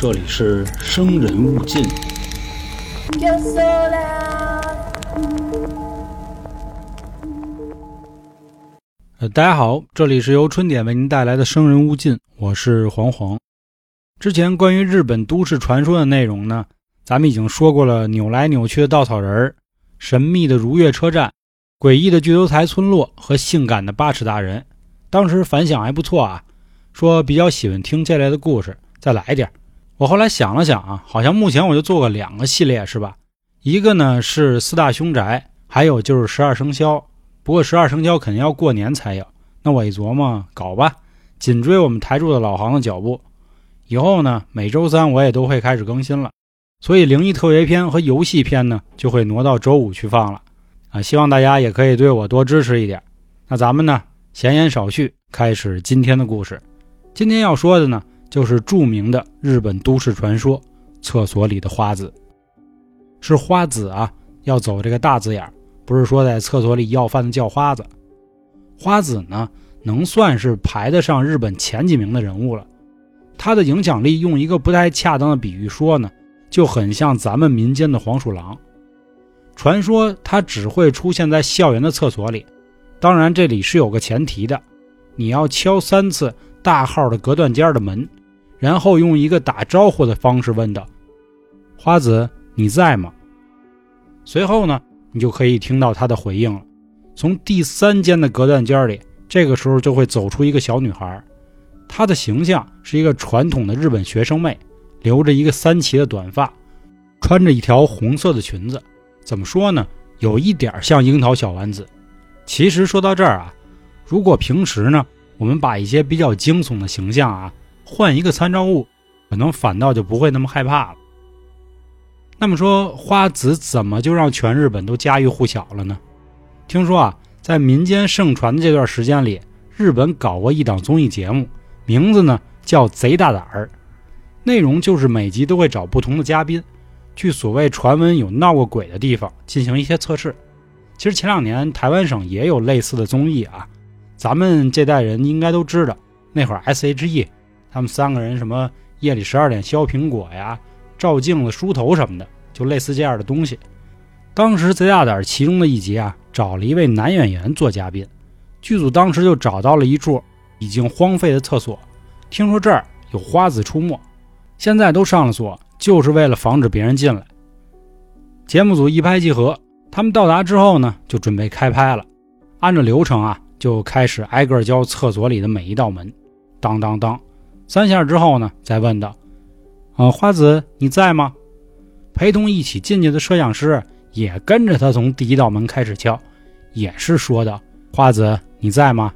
这里是生人勿近。Yo sola. 呃，大家好，这里是由春点为您带来的《生人勿近》，我是黄黄。之前关于日本都市传说的内容呢，咱们已经说过了，扭来扭去的稻草人儿、神秘的如月车站、诡异的巨头台村落和性感的八尺大人，当时反响还不错啊，说比较喜欢听这类的故事，再来点儿。我后来想了想啊，好像目前我就做过两个系列是吧？一个呢是四大凶宅，还有就是十二生肖。不过十二生肖肯定要过年才有。那我一琢磨，搞吧，紧追我们台柱的老行的脚步。以后呢，每周三我也都会开始更新了。所以灵异特别篇和游戏篇呢，就会挪到周五去放了。啊，希望大家也可以对我多支持一点。那咱们呢，闲言少叙，开始今天的故事。今天要说的呢，就是著名的日本都市传说——厕所里的花子。是花子啊，要走这个大字眼儿。不是说在厕所里要饭的叫花子，花子呢能算是排得上日本前几名的人物了。他的影响力，用一个不太恰当的比喻说呢，就很像咱们民间的黄鼠狼。传说他只会出现在校园的厕所里，当然这里是有个前提的，你要敲三次大号的隔断间的门，然后用一个打招呼的方式问道：“花子，你在吗？”随后呢？你就可以听到他的回应了。从第三间的隔断间里，这个时候就会走出一个小女孩，她的形象是一个传统的日本学生妹，留着一个三齐的短发，穿着一条红色的裙子。怎么说呢？有一点像樱桃小丸子。其实说到这儿啊，如果平时呢，我们把一些比较惊悚的形象啊换一个参照物，可能反倒就不会那么害怕了。那么说，花子怎么就让全日本都家喻户晓了呢？听说啊，在民间盛传的这段时间里，日本搞过一档综艺节目，名字呢叫《贼大胆儿》，内容就是每集都会找不同的嘉宾，去所谓传闻有闹过鬼的地方进行一些测试。其实前两年台湾省也有类似的综艺啊，咱们这代人应该都知道，那会儿 S.H.E 他们三个人什么夜里十二点削苹果呀。照镜子、梳头什么的，就类似这样的东西。当时贼大胆其中的一集啊，找了一位男演员做嘉宾。剧组当时就找到了一处已经荒废的厕所，听说这儿有花子出没，现在都上了锁，就是为了防止别人进来。节目组一拍即合，他们到达之后呢，就准备开拍了。按照流程啊，就开始挨个教厕所里的每一道门，当当当，三下之后呢，再问道。啊，花子，你在吗？陪同一起进去的摄像师也跟着他从第一道门开始敲，也是说道：“花子，你在吗？”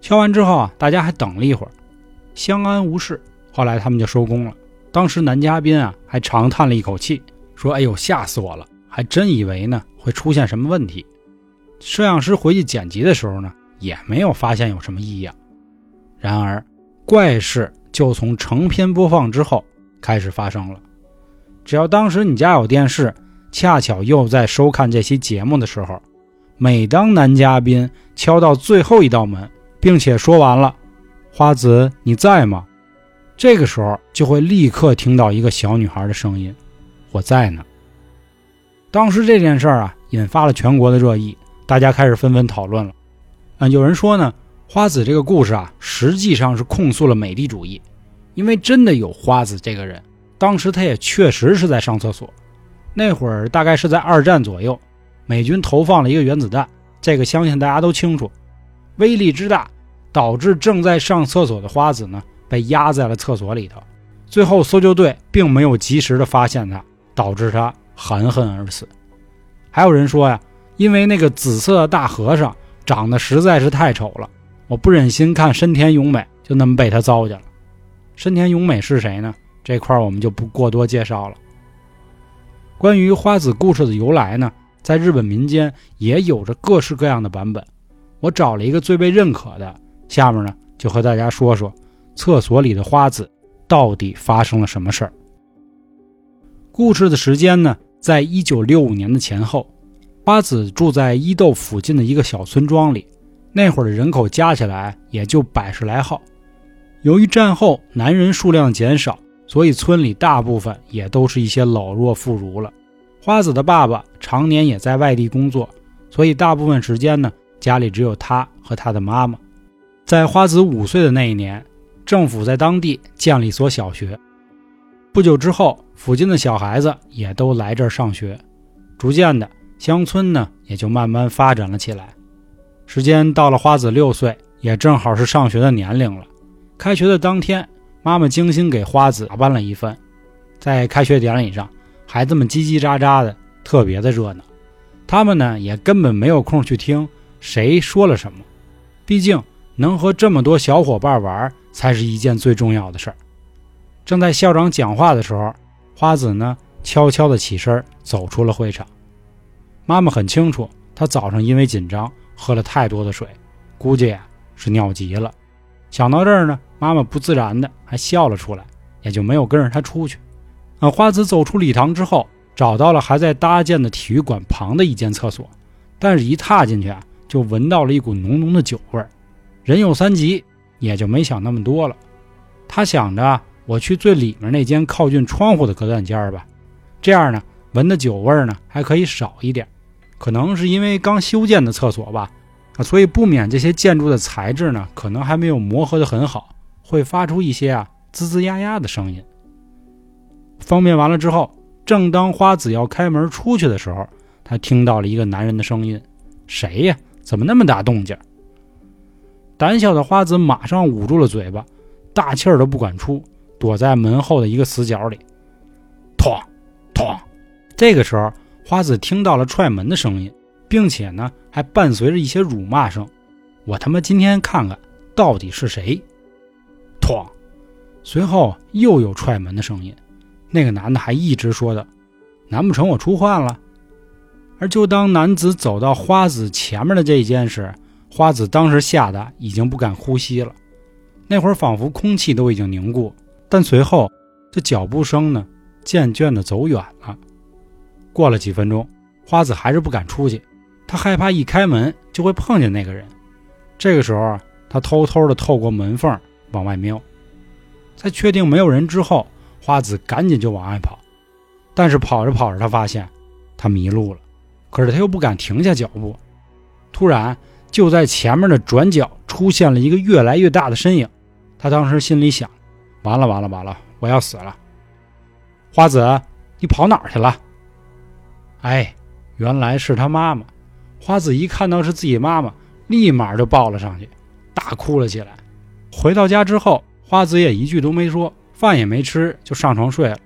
敲完之后啊，大家还等了一会儿，相安无事。后来他们就收工了。当时男嘉宾啊还长叹了一口气，说：“哎呦，吓死我了！还真以为呢会出现什么问题。”摄像师回去剪辑的时候呢，也没有发现有什么异样。然而，怪事就从成片播放之后。开始发生了。只要当时你家有电视，恰巧又在收看这期节目的时候，每当男嘉宾敲到最后一道门，并且说完了“花子，你在吗？”这个时候就会立刻听到一个小女孩的声音：“我在呢。”当时这件事儿啊，引发了全国的热议，大家开始纷纷讨论了。嗯，有人说呢，花子这个故事啊，实际上是控诉了美帝主义。因为真的有花子这个人，当时他也确实是在上厕所。那会儿大概是在二战左右，美军投放了一个原子弹，这个相信大家都清楚，威力之大，导致正在上厕所的花子呢被压在了厕所里头。最后搜救队并没有及时的发现他，导致他含恨而死。还有人说呀，因为那个紫色的大和尚长得实在是太丑了，我不忍心看深田咏美就那么被他糟践了。深田咏美是谁呢？这块我们就不过多介绍了。关于花子故事的由来呢，在日本民间也有着各式各样的版本。我找了一个最被认可的，下面呢就和大家说说厕所里的花子到底发生了什么事儿。故事的时间呢，在一九六五年的前后，花子住在伊豆附近的一个小村庄里，那会儿的人口加起来也就百十来号。由于战后男人数量减少，所以村里大部分也都是一些老弱妇孺了。花子的爸爸常年也在外地工作，所以大部分时间呢，家里只有他和他的妈妈。在花子五岁的那一年，政府在当地建了一所小学。不久之后，附近的小孩子也都来这儿上学，逐渐的，乡村呢也就慢慢发展了起来。时间到了花子六岁，也正好是上学的年龄了。开学的当天，妈妈精心给花子打扮了一番，在开学典礼上。孩子们叽叽喳喳的，特别的热闹。他们呢，也根本没有空去听谁说了什么。毕竟能和这么多小伙伴玩，才是一件最重要的事儿。正在校长讲话的时候，花子呢，悄悄的起身走出了会场。妈妈很清楚，她早上因为紧张喝了太多的水，估计是尿急了。想到这儿呢，妈妈不自然的还笑了出来，也就没有跟着他出去。啊，花子走出礼堂之后，找到了还在搭建的体育馆旁的一间厕所，但是，一踏进去啊，就闻到了一股浓浓的酒味儿。人有三急，也就没想那么多了。他想着，我去最里面那间靠近窗户的隔断间吧，这样呢，闻的酒味儿呢还可以少一点。可能是因为刚修建的厕所吧，啊，所以不免这些建筑的材质呢，可能还没有磨合的很好，会发出一些啊吱吱呀呀的声音。方便完了之后，正当花子要开门出去的时候，他听到了一个男人的声音：“谁呀？怎么那么大动静？”胆小的花子马上捂住了嘴巴，大气儿都不敢出，躲在门后的一个死角里。这个时候，花子听到了踹门的声音，并且呢，还伴随着一些辱骂声：“我他妈今天看看到底是谁！”哐！随后又有踹门的声音。那个男的还一直说的：“难不成我出幻了？”而就当男子走到花子前面的这一间时，花子当时吓得已经不敢呼吸了。那会儿仿佛空气都已经凝固，但随后这脚步声呢，渐渐的走远了。过了几分钟，花子还是不敢出去，他害怕一开门就会碰见那个人。这个时候，他偷偷的透过门缝往外瞄，在确定没有人之后。花子赶紧就往外跑，但是跑着跑着，他发现他迷路了，可是他又不敢停下脚步。突然，就在前面的转角出现了一个越来越大的身影。他当时心里想：完了完了完了，我要死了！花子，你跑哪儿去了？哎，原来是他妈妈。花子一看到是自己妈妈，立马就抱了上去，大哭了起来。回到家之后，花子也一句都没说。饭也没吃就上床睡了。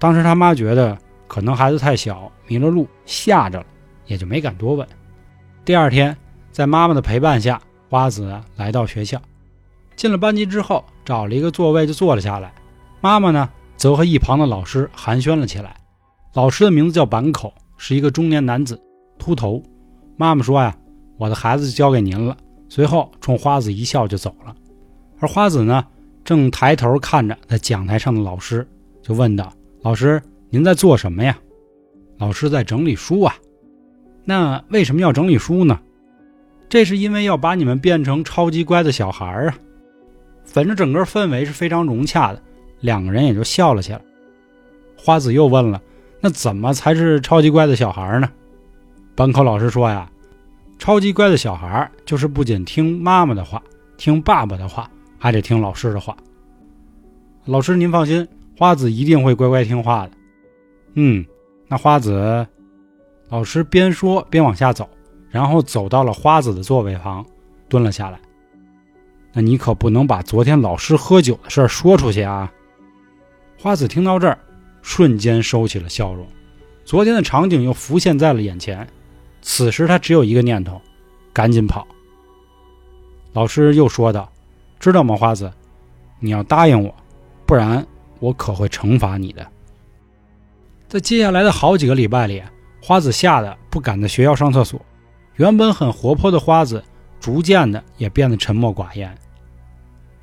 当时他妈觉得可能孩子太小迷了路吓着了，也就没敢多问。第二天，在妈妈的陪伴下，花子来到学校，进了班级之后，找了一个座位就坐了下来。妈妈呢，则和一旁的老师寒暄了起来。老师的名字叫板口，是一个中年男子，秃头。妈妈说呀：“我的孩子就交给您了。”随后冲花子一笑就走了。而花子呢？正抬头看着在讲台上的老师，就问道：“老师，您在做什么呀？”老师在整理书啊。那为什么要整理书呢？这是因为要把你们变成超级乖的小孩啊。反正整个氛围是非常融洽的，两个人也就笑了起来。花子又问了：“那怎么才是超级乖的小孩呢？”班口老师说呀：“超级乖的小孩就是不仅听妈妈的话，听爸爸的话。”还得听老师的话。老师，您放心，花子一定会乖乖听话的。嗯，那花子，老师边说边往下走，然后走到了花子的座位旁，蹲了下来。那你可不能把昨天老师喝酒的事儿说出去啊！花子听到这儿，瞬间收起了笑容。昨天的场景又浮现在了眼前，此时他只有一个念头：赶紧跑。老师又说道。知道吗，花子？你要答应我，不然我可会惩罚你的。在接下来的好几个礼拜里，花子吓得不敢在学校上厕所。原本很活泼的花子，逐渐的也变得沉默寡言。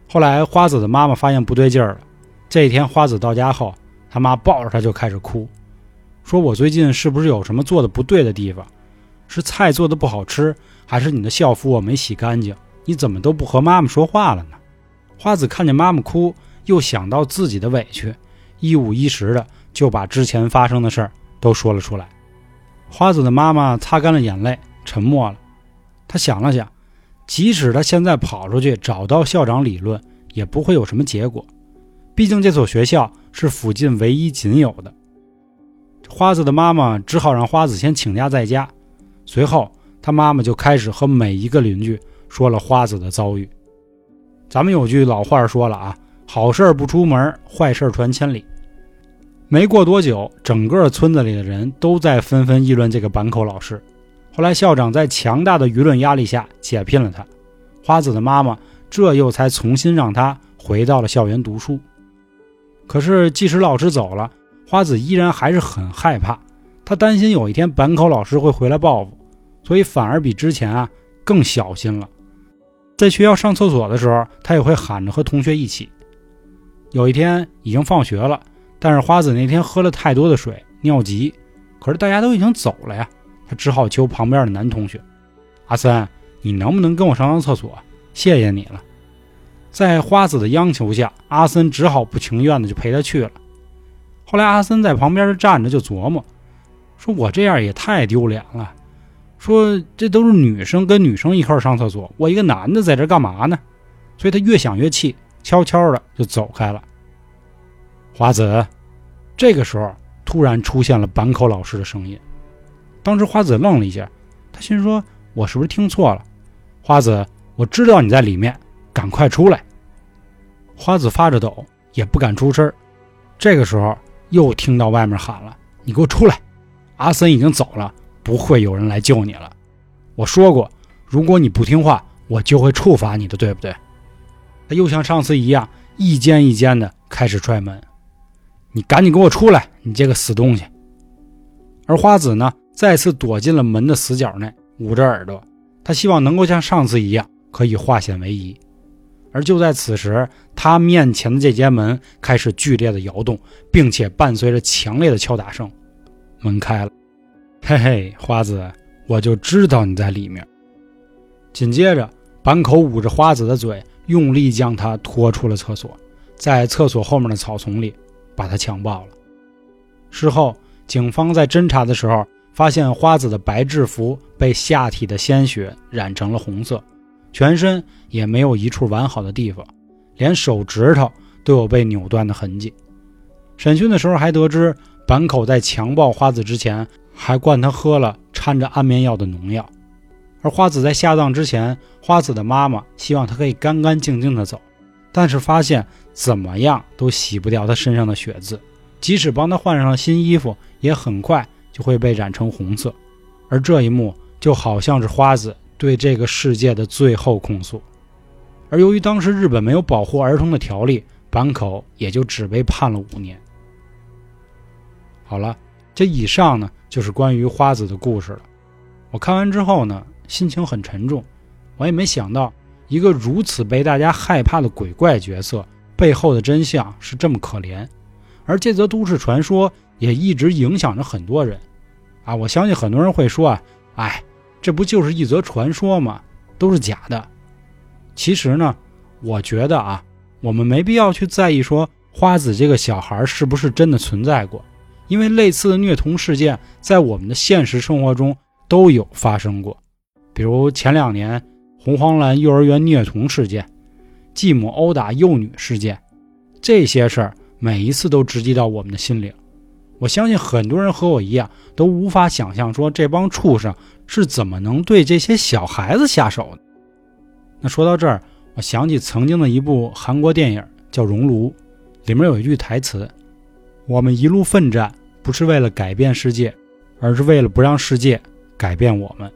后来，花子的妈妈发现不对劲儿了。这一天，花子到家后，他妈抱着他就开始哭，说：“我最近是不是有什么做的不对的地方？是菜做的不好吃，还是你的校服我没洗干净？”你怎么都不和妈妈说话了呢？花子看见妈妈哭，又想到自己的委屈，一五一十的就把之前发生的事儿都说了出来。花子的妈妈擦干了眼泪，沉默了。她想了想，即使她现在跑出去找到校长理论，也不会有什么结果。毕竟这所学校是附近唯一仅有的。花子的妈妈只好让花子先请假在家。随后，他妈妈就开始和每一个邻居说了花子的遭遇。咱们有句老话说了啊，好事不出门，坏事传千里。没过多久，整个村子里的人都在纷纷议论这个板口老师。后来，校长在强大的舆论压力下解聘了他。花子的妈妈这又才重新让他回到了校园读书。可是，即使老师走了，花子依然还是很害怕。他担心有一天板口老师会回来报复，所以反而比之前啊更小心了。在学校上厕所的时候，他也会喊着和同学一起。有一天已经放学了，但是花子那天喝了太多的水，尿急。可是大家都已经走了呀，他只好求旁边的男同学：“阿森，你能不能跟我上趟厕所？谢谢你了。”在花子的央求下，阿森只好不情愿的就陪他去了。后来阿森在旁边站着就琢磨。说我这样也太丢脸了。说这都是女生跟女生一块上厕所，我一个男的在这干嘛呢？所以他越想越气，悄悄的就走开了。花子，这个时候突然出现了板口老师的声音。当时花子愣了一下，他心说：“我是不是听错了？”花子，我知道你在里面，赶快出来。花子发着抖，也不敢出声。这个时候又听到外面喊了：“你给我出来！”阿森已经走了，不会有人来救你了。我说过，如果你不听话，我就会处罚你的，对不对？他又像上次一样，一间一间的开始踹门。你赶紧给我出来，你这个死东西！而花子呢，再次躲进了门的死角内，捂着耳朵。他希望能够像上次一样，可以化险为夷。而就在此时，他面前的这间门开始剧烈的摇动，并且伴随着强烈的敲打声。门开了，嘿嘿，花子，我就知道你在里面。紧接着，板口捂着花子的嘴，用力将她拖出了厕所，在厕所后面的草丛里把她强暴了。事后，警方在侦查的时候，发现花子的白制服被下体的鲜血染成了红色，全身也没有一处完好的地方，连手指头都有被扭断的痕迹。审讯的时候还得知。板口在强暴花子之前，还灌她喝了掺着安眠药的农药。而花子在下葬之前，花子的妈妈希望她可以干干净净的走，但是发现怎么样都洗不掉她身上的血渍，即使帮她换上了新衣服，也很快就会被染成红色。而这一幕就好像是花子对这个世界的最后控诉。而由于当时日本没有保护儿童的条例，板口也就只被判了五年。好了，这以上呢就是关于花子的故事了。我看完之后呢，心情很沉重。我也没想到，一个如此被大家害怕的鬼怪角色背后的真相是这么可怜。而这则都市传说也一直影响着很多人。啊，我相信很多人会说啊，哎，这不就是一则传说吗？都是假的。其实呢，我觉得啊，我们没必要去在意说花子这个小孩是不是真的存在过。因为类似的虐童事件在我们的现实生活中都有发生过，比如前两年红黄蓝幼儿园虐童事件、继母殴打幼女事件，这些事儿每一次都直击到我们的心灵。我相信很多人和我一样都无法想象，说这帮畜生是怎么能对这些小孩子下手的。那说到这儿，我想起曾经的一部韩国电影叫《熔炉》，里面有一句台词。我们一路奋战，不是为了改变世界，而是为了不让世界改变我们。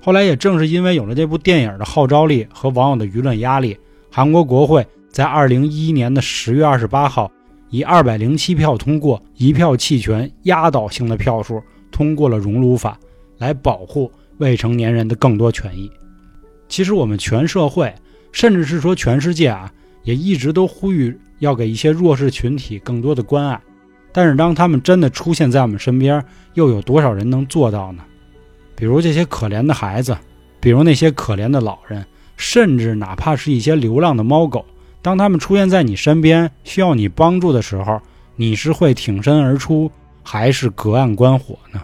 后来也正是因为有了这部电影的号召力和网友的舆论压力，韩国国会在二零一一年的十月二十八号，以二百零七票通过，一票弃权，压倒性的票数通过了熔炉法，来保护未成年人的更多权益。其实我们全社会，甚至是说全世界啊，也一直都呼吁。要给一些弱势群体更多的关爱，但是当他们真的出现在我们身边，又有多少人能做到呢？比如这些可怜的孩子，比如那些可怜的老人，甚至哪怕是一些流浪的猫狗，当他们出现在你身边，需要你帮助的时候，你是会挺身而出，还是隔岸观火呢？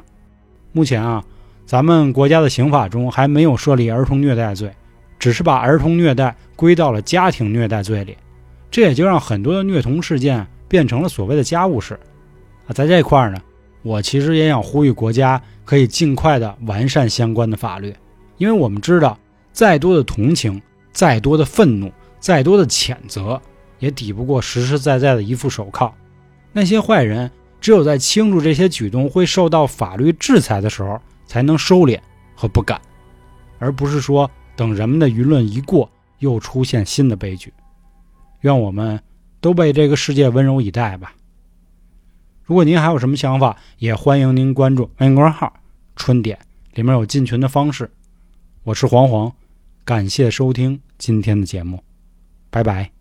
目前啊，咱们国家的刑法中还没有设立儿童虐待罪，只是把儿童虐待归到了家庭虐待罪里，这也就让很多的虐童事件变成了所谓的家务事。啊，在这块儿呢，我其实也想呼吁国家可以尽快的完善相关的法律，因为我们知道，再多的同情，再多的愤怒，再多的谴责，也抵不过实实在在的一副手铐。那些坏人只有在清楚这些举动会受到法律制裁的时候，才能收敛和不敢，而不是说等人们的舆论一过，又出现新的悲剧。愿我们都被这个世界温柔以待吧。如果您还有什么想法，也欢迎您关注微信公众号“春点”，里面有进群的方式。我是黄黄，感谢收听今天的节目，拜拜。